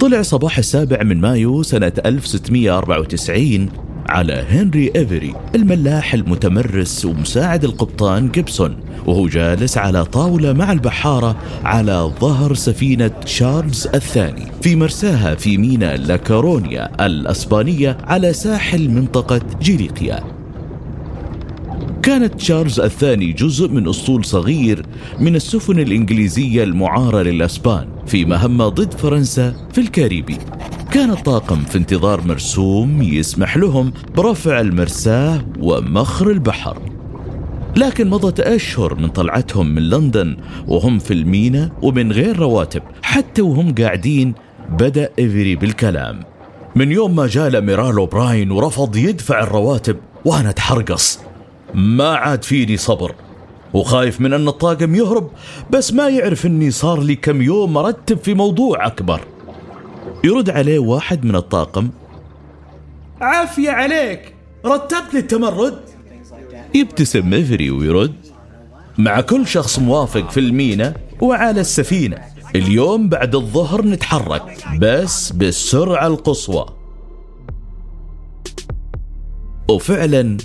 طلع صباح السابع من مايو سنة 1694 على هنري إيفري الملاح المتمرس ومساعد القبطان جيبسون وهو جالس على طاولة مع البحارة على ظهر سفينة تشارلز الثاني في مرساها في ميناء لاكارونيا الأسبانية على ساحل منطقة جيليقيا. كانت تشارلز الثاني جزء من أسطول صغير من السفن الإنجليزية المعارة للأسبان في مهمة ضد فرنسا في الكاريبي. كان الطاقم في انتظار مرسوم يسمح لهم برفع المرساه ومخر البحر. لكن مضت أشهر من طلعتهم من لندن وهم في المينا ومن غير رواتب حتى وهم قاعدين بدأ إيفري بالكلام. من يوم ما جاء الأميرال أوبراين ورفض يدفع الرواتب وأنا أتحرقص. ما عاد فيني صبر. وخايف من أن الطاقم يهرب بس ما يعرف أني صار لي كم يوم مرتب في موضوع أكبر. يرد عليه واحد من الطاقم. عافية عليك رتبت لي التمرد يبتسم إفري ويرد. مع كل شخص موافق في المينا وعلى السفينة اليوم بعد الظهر نتحرك بس بالسرعة القصوى. وفعلا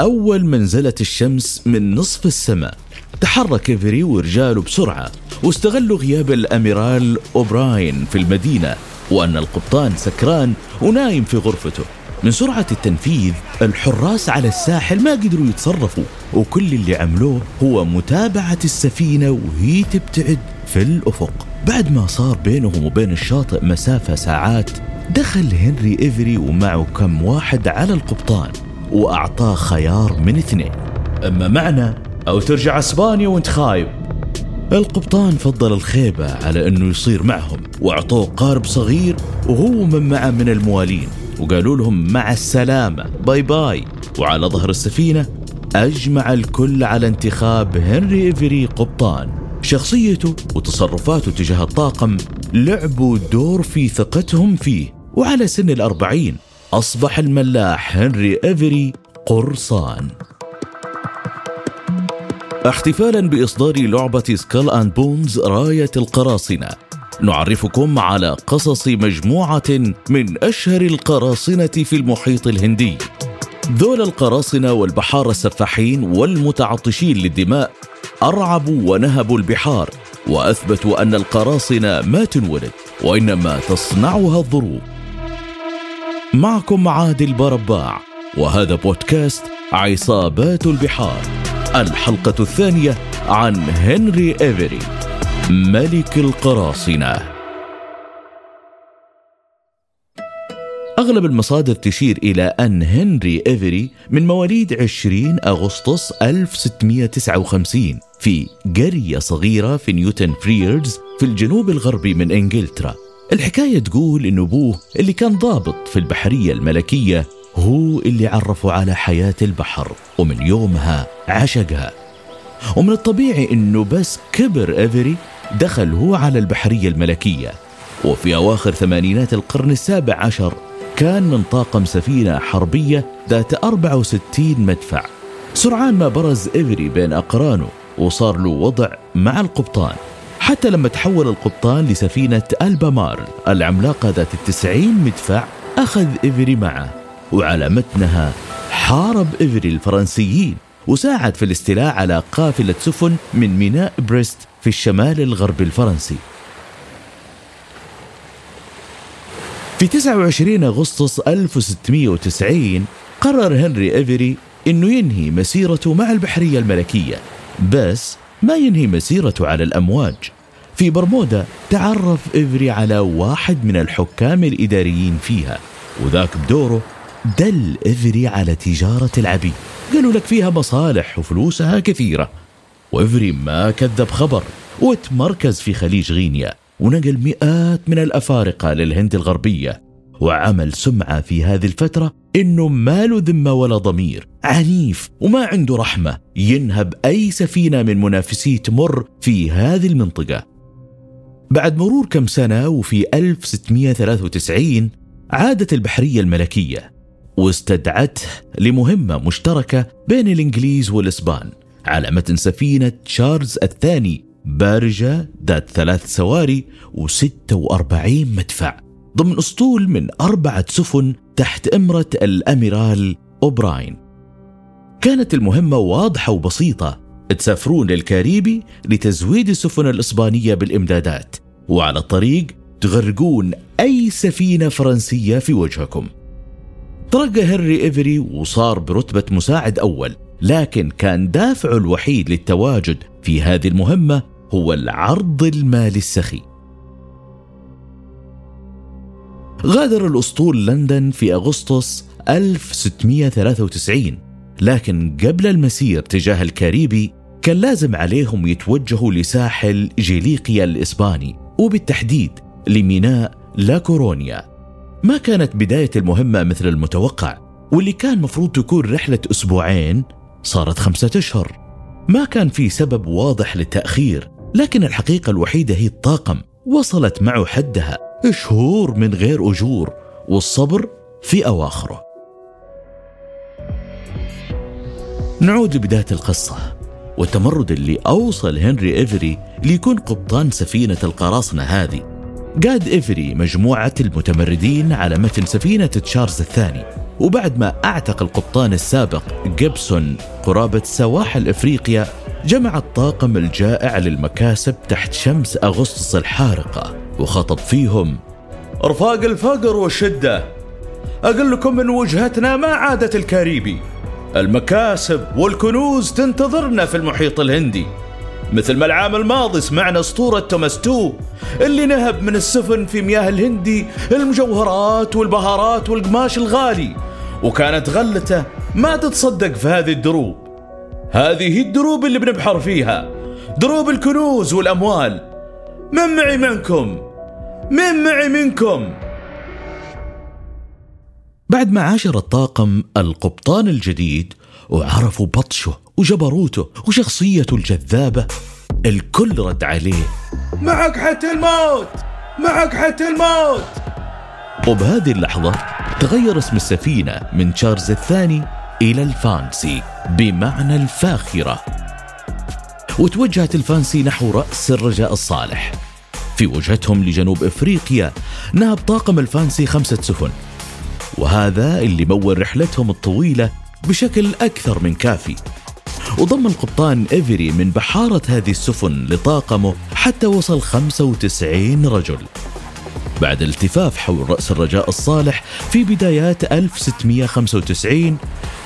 أول ما نزلت الشمس من نصف السماء. تحرك إيفري ورجاله بسرعة واستغلوا غياب الأميرال أوبراين في المدينة وأن القبطان سكران ونايم في غرفته. من سرعة التنفيذ الحراس على الساحل ما قدروا يتصرفوا وكل اللي عملوه هو متابعة السفينة وهي تبتعد في الأفق. بعد ما صار بينهم وبين الشاطئ مسافة ساعات دخل هنري إيفري ومعه كم واحد على القبطان. وأعطاه خيار من اثنين. أما معنا أو ترجع أسبانيا وأنت خايب. القبطان فضل الخيبة على أنه يصير معهم وأعطوه قارب صغير وهو من معه من الموالين وقالوا لهم مع السلامة bye bye. وعلى ظهر السفينة أجمع الكل على انتخاب هنري إيفري قبطان. شخصيته وتصرفاته تجاه الطاقم لعبوا دور في ثقتهم فيه وعلى سن الأربعين. أصبح الملاح هنري إيفري قرصان. احتفالا بإصدار لعبة Skull and Bones راية القراصنة. نعرفكم على قصص مجموعة من أشهر القراصنة في المحيط الهندي. ذول القراصنة والبحار السفاحين والمتعطشين للدماء أرعبوا ونهبوا البحار وأثبتوا أن القراصنة ما تنولد وإنما تصنعها الظروف معكم عادل برباع وهذا بودكاست عصابات البحار. الحلقة الثانية عن هنري إيفري ملك القراصنة. أغلب المصادر تشير إلى أن هنري إيفري من مواليد 20 أغسطس 1659 في قرية صغيرة في نيوتن فيررز في الجنوب الغربي من إنجلترا. الحكاية تقول إن أبوه اللي كان ضابط في البحرية الملكية هو اللي عرفه على حياة البحر ومن يومها عشقها. ومن الطبيعي إنه بس كبر إيفري دخل هو على البحرية الملكية. وفي أواخر ثمانينات القرن السابع عشر كان من طاقم سفينة حربية ذات 64 مدفع. سرعان ما برز إيفري بين أقرانه وصار له وضع مع القبطان. حتى لما تحول القبطان لسفينة ألبيمارل. العملاقة ذات التسعين مدفع أخذ إيفري معه وعلى متنها حارب إيفري الفرنسيين وساعد في الاستيلاء على قافلة سفن من ميناء بريست في الشمال الغربي الفرنسي. في 29 أغسطس 1690 قرر هنري إيفري أنه ينهي مسيرته مع البحرية الملكية بس ما ينهي مسيرته على الأمواج. في برمودا تعرف إيفري على واحد من الحكام الإداريين فيها وذاك بدوره دل إيفري على تجارة العبيد. قالوا لك فيها مصالح وفلوسها كثيرة. وإيفري ما كذب خبر وتمركز في خليج غينيا ونقل مئات من الأفارقة للهند الغربية وعمل سمعة في هذه الفترة إنه ما له ذمة ولا ضمير. عنيف وما عنده رحمة ينهب أي سفينة من منافسيه تمر في هذه المنطقة. بعد مرور كم سنة وفي 1693 عادت البحرية الملكية واستدعته لمهمة مشتركة بين الإنجليز والإسبان على متن سفينة تشارلز الثاني بارجة ذات ثلاث سواري و46 مدفع ضمن أسطول من أربعة سفن تحت إمرة الأميرال أوبراين. كانت المهمة واضحة وبسيطة. تسافرون للكاريبي لتزويد السفن الإسبانية بالإمدادات وعلى الطريق تغرقون أي سفينة فرنسية في وجهكم. ترقى هنري إيفري وصار برتبة مساعد أول لكن كان دافعه الوحيد للتواجد في هذه المهمة هو العرض المالي السخي. غادر الأسطول لندن في أغسطس 1693 لكن قبل المسير تجاه الكاريبي كان لازم عليهم يتوجهوا لساحل جيليقيا الإسباني وبالتحديد لميناء لا كورونيا. ما كانت بداية المهمة مثل المتوقع واللي كان مفروض تكون رحلة أسبوعين صارت خمسة أشهر. ما كان في سبب واضح للتأخير لكن الحقيقة الوحيدة هي الطاقم. وصلت معه حدها شهور من غير أجور والصبر في أواخره. نعود لبداية القصة والتمرد اللي أوصل هنري إيفري ليكون قبطان سفينة القراصنة هذه. قاد إيفري مجموعة المتمردين على متن سفينة تشارلز الثاني وبعد ما أعتق القبطان السابق جيبسون قرابة سواحل إفريقيا جمع الطاقم الجائع للمكاسب تحت شمس أغسطس الحارقة وخطب فيهم رفاق الفقر والشدة أقول لكم من وجهتنا ما عادت الكاريبي. المكاسب والكنوز تنتظرنا في المحيط الهندي. مثل ما العام الماضي سمعنا أسطورة توماستو اللي نهب من السفن في مياه الهندي المجوهرات والبهارات والقماش الغالي وكانت غلته ما تتصدق في هذه الدروب. هذه هي الدروب اللي بنبحر فيها دروب الكنوز والأموال. من معي منكم؟ من معي منكم؟ بعد ما عاشر الطاقم القبطان الجديد وعرفوا بطشه وجبروته وشخصيته الجذابة الكل رد عليه. معك حتى الموت! معك حتى الموت! وبهذه اللحظة تغير اسم السفينة من تشارلز الثاني إلى الفانسي بمعنى الفاخرة. وتوجهت الفانسي نحو رأس الرجاء الصالح. في وجهتهم لجنوب إفريقيا نهب طاقم الفانسي خمسة سفن. وهذا اللي مول رحلتهم الطويلة بشكل أكثر من كافي. وضم القبطان إيفري من بحارة هذه السفن لطاقمه حتى وصل 95 رجل. بعد الالتفاف حول رأس الرجاء الصالح في بدايات 1695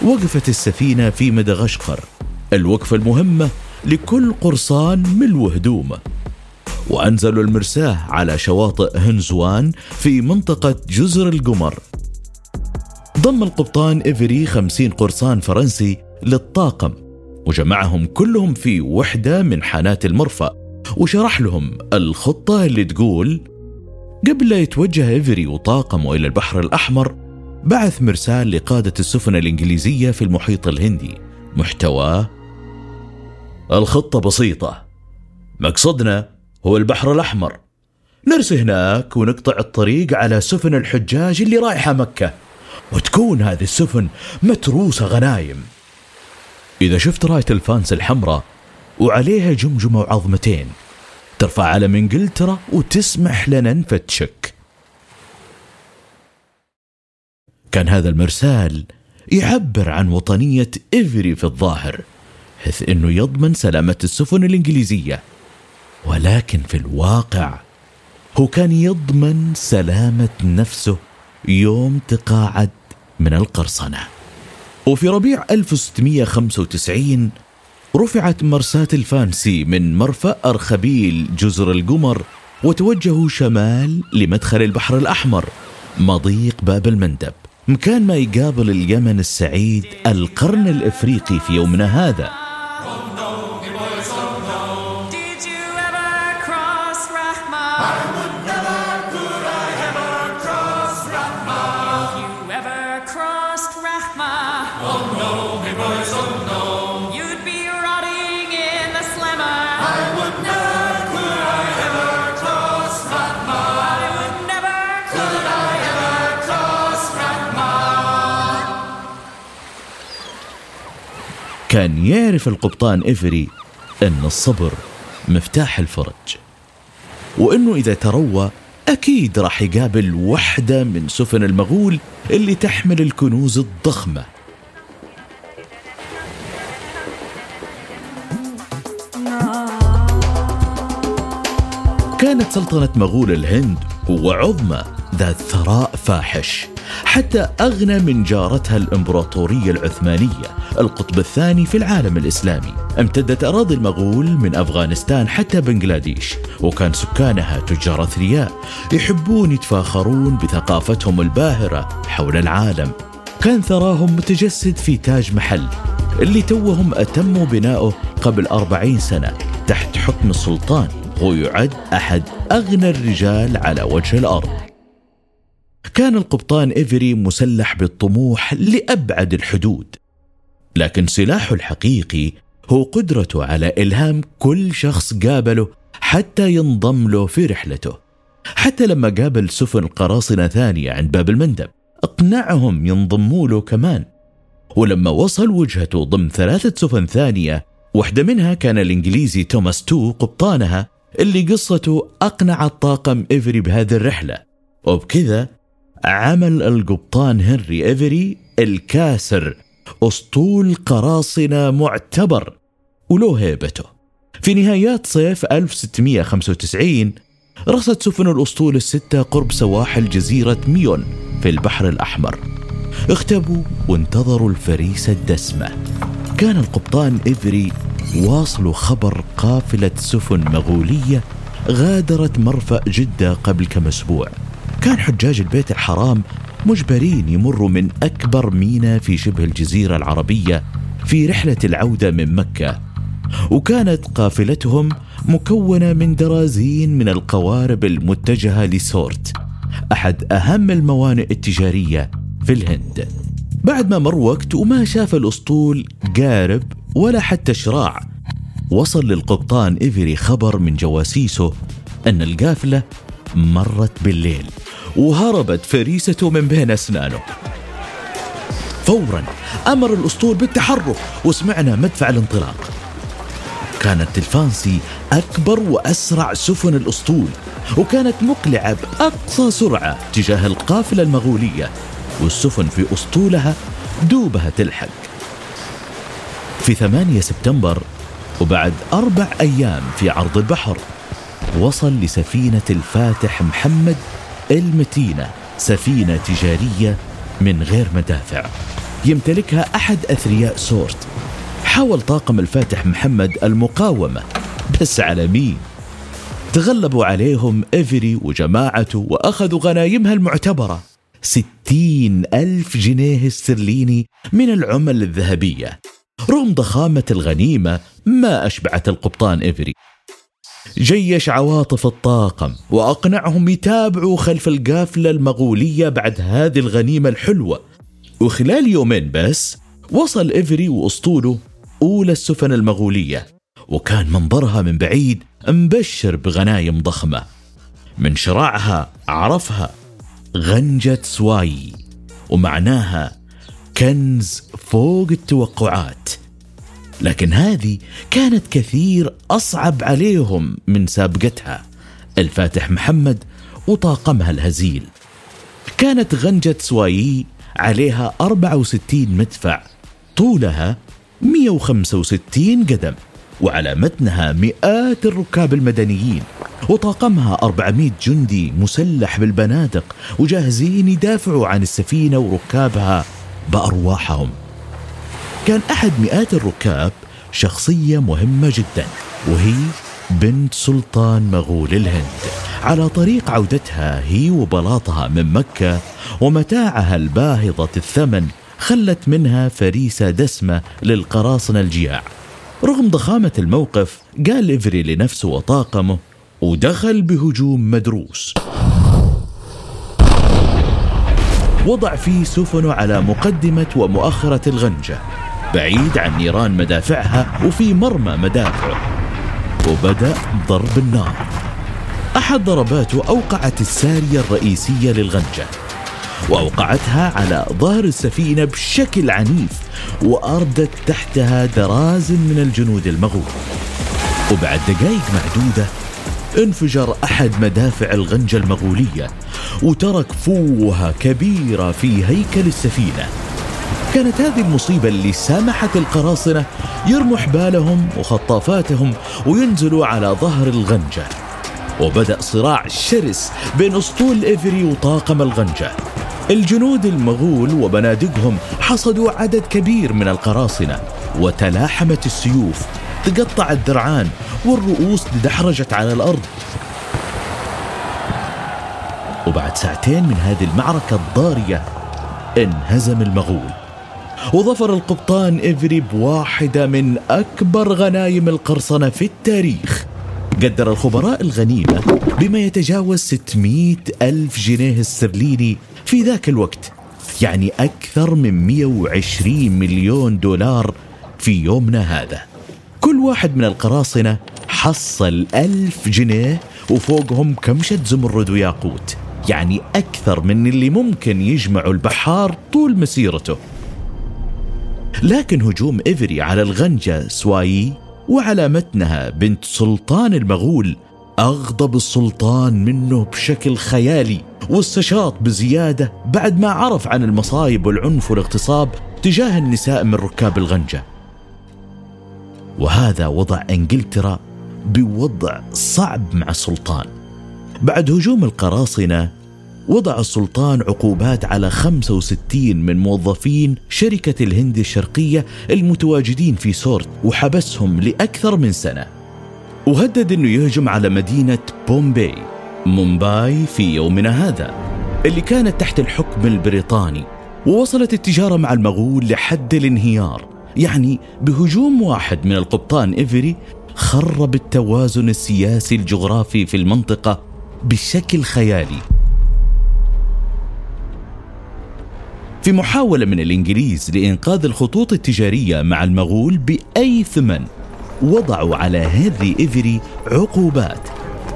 وقفت السفينة في مدغشقر الوقفة المهمة لكل قرصان ملو هدومه وأنزلوا المرساة على شواطئ هنزوان في منطقة جزر القمر. ضم القبطان إيفري خمسين قرصان فرنسي للطاقم وجمعهم كلهم في وحدة من حانات المرفأ وشرح لهم الخطة اللي تقول قبل لا يتوجه إيفري وطاقمه إلى البحر الأحمر بعث مرسال لقادة السفن الإنجليزية في المحيط الهندي محتواه الخطة بسيطة. مقصدنا هو البحر الأحمر. نرسي هناك ونقطع الطريق على سفن الحجاج اللي رايحة مكة. وتكون هذه السفن متروسة غنايم. إذا شفت راية الفانسي الحمراء وعليها جمجمة وعظمتين ترفع علم إنجلترا وتسمح لنا نفتشك. كان هذا المرسال يعبر عن وطنية إيفري في الظاهر حيث أنه يضمن سلامة السفن الإنجليزية. ولكن في الواقع هو كان يضمن سلامة نفسه يوم تقاعد من القرصنة. وفي ربيع 1695 رفعت مرساة الفانسي من مرفأ أرخبيل جزر القمر وتوجهوا شمال لمدخل البحر الأحمر مضيق باب المندب. مكان ما يقابل اليمن السعيد القرن الإفريقي في يومنا هذا. كان يعرف القبطان إفري أن الصبر مفتاح الفرج. وأنه إذا تروى أكيد راح يقابل وحدة من سفن المغول اللي تحمل الكنوز الضخمة. كانت سلطنة مغول الهند وعظمى ذات ثراء فاحش. حتى أغنى من جارتها الإمبراطورية العثمانية القطب الثاني في العالم الإسلامي. امتدت أراضي المغول من أفغانستان حتى بنغلاديش وكان سكانها تجار أثرياء يحبون يتفاخرون بثقافتهم الباهرة حول العالم. كان ثراهم متجسد في تاج محل اللي توهم أتموا بناؤه قبل أربعين سنة تحت حكم السلطان هو يعد أحد أغنى الرجال على وجه الأرض. كان القبطان إيفري مسلح بالطموح لأبعد الحدود. لكن سلاحه الحقيقي هو قدرته على إلهام كل شخص قابله حتى ينضم له في رحلته. حتى لما قابل سفن قراصنة ثانية عند باب المندب اقنعهم ينضموا له كمان. ولما وصل وجهته ضمن ثلاثة سفن ثانية واحدة منها كان الإنجليزي توماس تو قبطانها اللي قصته أقنعت طاقم إيفري بهذه الرحلة. وبكذا عمل القبطان هنري إيفري الكاسر أسطول قراصنة معتبر وله هيبته. في نهايات صيف 1695 رست سفن الأسطول الستة قرب سواحل جزيرة ميون في البحر الأحمر. اختبوا وانتظروا الفريسة الدسمة. كان القبطان إيفري واصلوا خبر قافلة سفن مغولية غادرت مرفأ جدة قبل كم أسبوع. كان حجاج البيت الحرام مجبرين يمروا من أكبر ميناء في شبه الجزيرة العربية في رحلة العودة من مكة. وكانت قافلتهم مكونة من درازين من القوارب المتجهة لسورت أحد أهم الموانئ التجارية في الهند. بعد ما مر وقت وما شاف الأسطول قارب ولا حتى شراع وصل للقبطان إيفري خبر من جواسيسه أن القافلة مرت بالليل. وهربت فريسته من بين أسنانه. فورا أمر الأسطول بالتحرك وسمعنا مدفع الانطلاق. كانت الفانسي أكبر وأسرع سفن الأسطول وكانت مقلعة بأقصى سرعة تجاه القافلة المغولية والسفن في أسطولها دوبها تلحق في 8 سبتمبر وبعد أربع أيام في عرض البحر وصل لسفينة الفاتح محمد المتينة سفينة تجارية من غير مدافع. يمتلكها أحد أثرياء سورت. حاول طاقم الفاتح محمد المقاومة بس على مين؟ تغلبوا عليهم إيفري وجماعته وأخذوا غنايمها المعتبرة. ستين ألف جنيه استرليني من العملة الذهبية. رغم ضخامة الغنيمة ما أشبعت القبطان إيفري. جيش عواطف الطاقم وأقنعهم يتابعوا خلف القافلة المغولية بعد هذه الغنيمة الحلوة. وخلال يومين بس وصل إيفري وأسطوله أولى السفن المغولية وكان منظرها من بعيد مبشر بغنايم ضخمة. من شراعها عرفها غنجة سواي ومعناها كنز فوق التوقعات. لكن هذه كانت كثير أصعب عليهم من سابقتها. الفاتح محمد وطاقمها الهزيل. كانت غنجة سوايي عليها 64 مدفع طولها 165 قدم وعلى متنها مئات الركاب المدنيين وطاقمها 400 جندي مسلح بالبنادق وجاهزين يدافعوا عن السفينة وركابها بأرواحهم. كان أحد مئات الركاب شخصية مهمة جدا وهي بنت سلطان مغول الهند. على طريق عودتها هي وبلاطها من مكة ومتاعها الباهظة الثمن خلت منها فريسة دسمة للقراصنة الجياع. رغم ضخامة الموقف قال إفري لنفسه وطاقمه ودخل بهجوم مدروس. وضع فيه سفنه على مقدمة ومؤخرة الغنجة. بعيد عن نيران مدافعها وفي مرمى مدافعه. وبدأ ضرب النار. أحد ضرباته أوقعت السارية الرئيسية للغنجة. وأوقعتها على ظهر السفينة بشكل عنيف وأردت تحتها درازن من الجنود المغول. وبعد دقائق معدودة انفجر أحد مدافع الغنجة المغولية وترك فوهة كبيرة في هيكل السفينة. كانت هذه المصيبة اللي سامحت القراصنة يرموا حبالهم وخطافاتهم وينزلوا على ظهر الغنجة. وبدأ صراع شرس بين أسطول إيفري وطاقم الغنجة. الجنود المغول وبنادقهم حصدوا عدد كبير من القراصنة وتلاحمت السيوف تقطع الذرعان والرؤوس تدحرجت على الأرض. وبعد ساعتين من هذه المعركة الضارية انهزم المغول. وظفر القبطان إيفري بواحدة من أكبر غنايم القرصنة في التاريخ. قدر الخبراء الغنيمة بما يتجاوز 600 ألف جنيه استرليني في ذاك الوقت يعني أكثر من 120 مليون دولار في يومنا هذا. كل واحد من القراصنة حصل ألف جنيه وفوقهم كمشة زمرد وياقوت يعني أكثر من اللي ممكن يجمعه البحار طول مسيرته. لكن هجوم إيفري على الغنجة سوايي وعلى متنها بنت سلطان المغول أغضب السلطان منه بشكل خيالي واستشاط بزيادة بعد ما عرف عن المصايب والعنف والاغتصاب تجاه النساء من ركاب الغنجة. وهذا وضع إنجلترا بوضع صعب مع السلطان بعد هجوم القراصنة وضع السلطان عقوبات على 65 من موظفين شركة الهند الشرقية المتواجدين في سورت وحبسهم لأكثر من سنة. وهدد أنه يهجم على مدينة بومباي مومباي في يومنا هذا اللي كانت تحت الحكم البريطاني. ووصلت التجارة مع المغول لحد الانهيار يعني بهجوم واحد من القبطان إيفري خرب التوازن السياسي الجغرافي في المنطقة بشكل خيالي. في محاولة من الإنجليز لإنقاذ الخطوط التجارية مع المغول بأي ثمن. وضعوا على هنري إيفري عقوبات.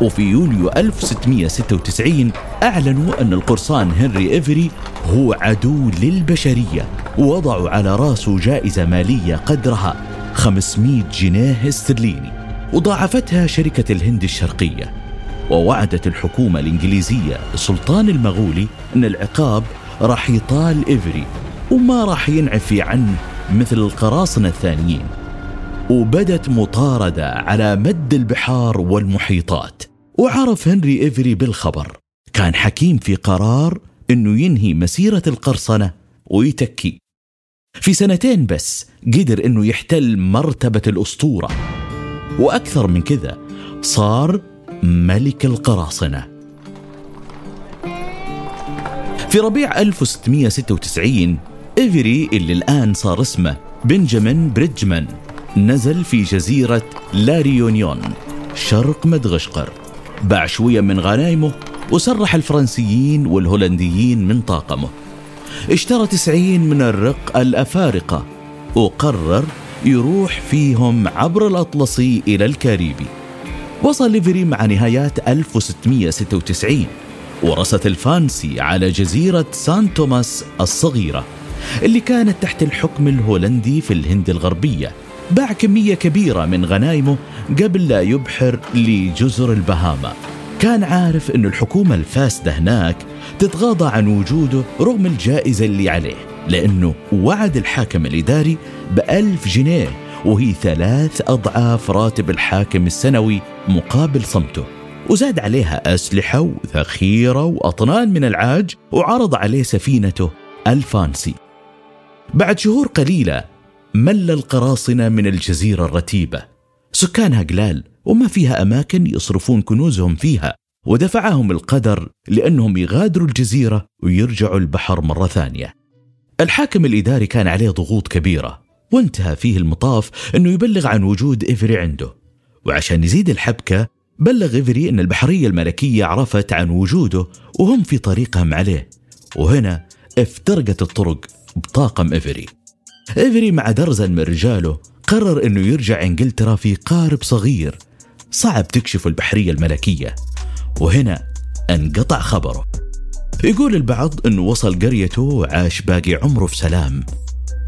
وفي يوليو 1696 أعلنوا أن القرصان هنري إيفري هو عدو للبشرية. ووضعوا على راسه جائزة مالية قدرها 500 جنيه استرليني. وضاعفتها شركة الهند الشرقية. ووعدت الحكومة الإنجليزية السلطان المغولي أن العقاب راح يطال إيفري وما راح ينعفي عنه مثل القراصنة الثانيين. وبدت مطاردة على مد البحار والمحيطات. وعرف هنري إيفري بالخبر. كان حكيم في قرار أنه ينهي مسيرة القرصنة ويتكي. في سنتين بس قدر أنه يحتل مرتبة الأسطورة. وأكثر من كذا صار ملك القراصنة. في ربيع 1696 إيفري اللي الآن صار اسمه بنجامين بريدجمان نزل في جزيرة لاريونيون شرق مدغشقر. باع شوية من غنايمه وسرح الفرنسيين والهولنديين من طاقمه. اشترى تسعين من الرق الأفارقة وقرر يروح فيهم عبر الأطلسي إلى الكاريبي. وصل إيفري مع نهايات 1696 ورست الفانسي على جزيرة سان توماس الصغيرة اللي كانت تحت الحكم الهولندي في الهند الغربية باع كمية كبيرة من غنايمه قبل لا يبحر لجزر البهاما كان عارف أن الحكومة الفاسدة هناك تتغاضى عن وجوده رغم الجائزة اللي عليه لأنه وعد الحاكم الإداري بألف جنيه وهي ثلاث أضعاف راتب الحاكم السنوي مقابل صمته. وزاد عليها أسلحة وذخيرة وأطنان من العاج وعرض عليه سفينته الفانسي. بعد شهور قليلة مل القراصنة من الجزيرة الرتيبة. سكانها قلال وما فيها أماكن يصرفون كنوزهم فيها ودفعهم القدر لأنهم يغادروا الجزيرة ويرجعوا البحر مرة ثانية. الحاكم الإداري كان عليه ضغوط كبيرة وانتهى فيه المطاف أنه يبلغ عن وجود إيفري عنده. وعشان يزيد الحبكة بلغ إيفري أن البحرية الملكية عرفت عن وجوده وهم في طريقهم عليه. وهنا افترقت الطرق بطاقم إيفري. إيفري مع درزن من رجاله قرر أنه يرجع إنجلترا في قارب صغير. صعب تكشف البحرية الملكية. وهنا انقطع خبره. يقول البعض أنه وصل قريته وعاش باقي عمره في سلام.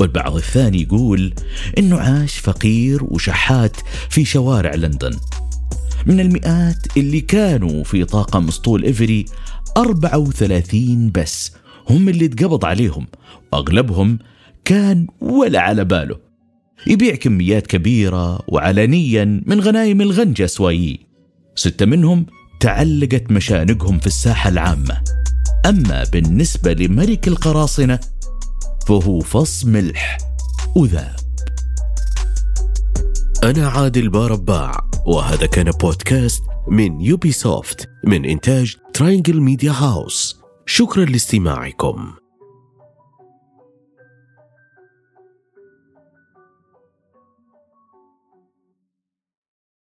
والبعض الثاني يقول أنه عاش فقير وشحات في شوارع لندن. من المئات اللي كانوا في طاقم اسطول إيفري 34 بس. هم اللي اتقبض عليهم. وأغلبهم كان ولا على باله. يبيع كميات كبيرة وعلنيا من غنايم الغنجة سوايي ستة منهم تعلقت مشانقهم في الساحة العامة. أما بالنسبة لملك القراصنة فهو فص ملح وذاب. أنا عادل بارباع وهذا كان بودكاست من Ubisoft من إنتاج Triangle Media House شكرا لاستماعكم.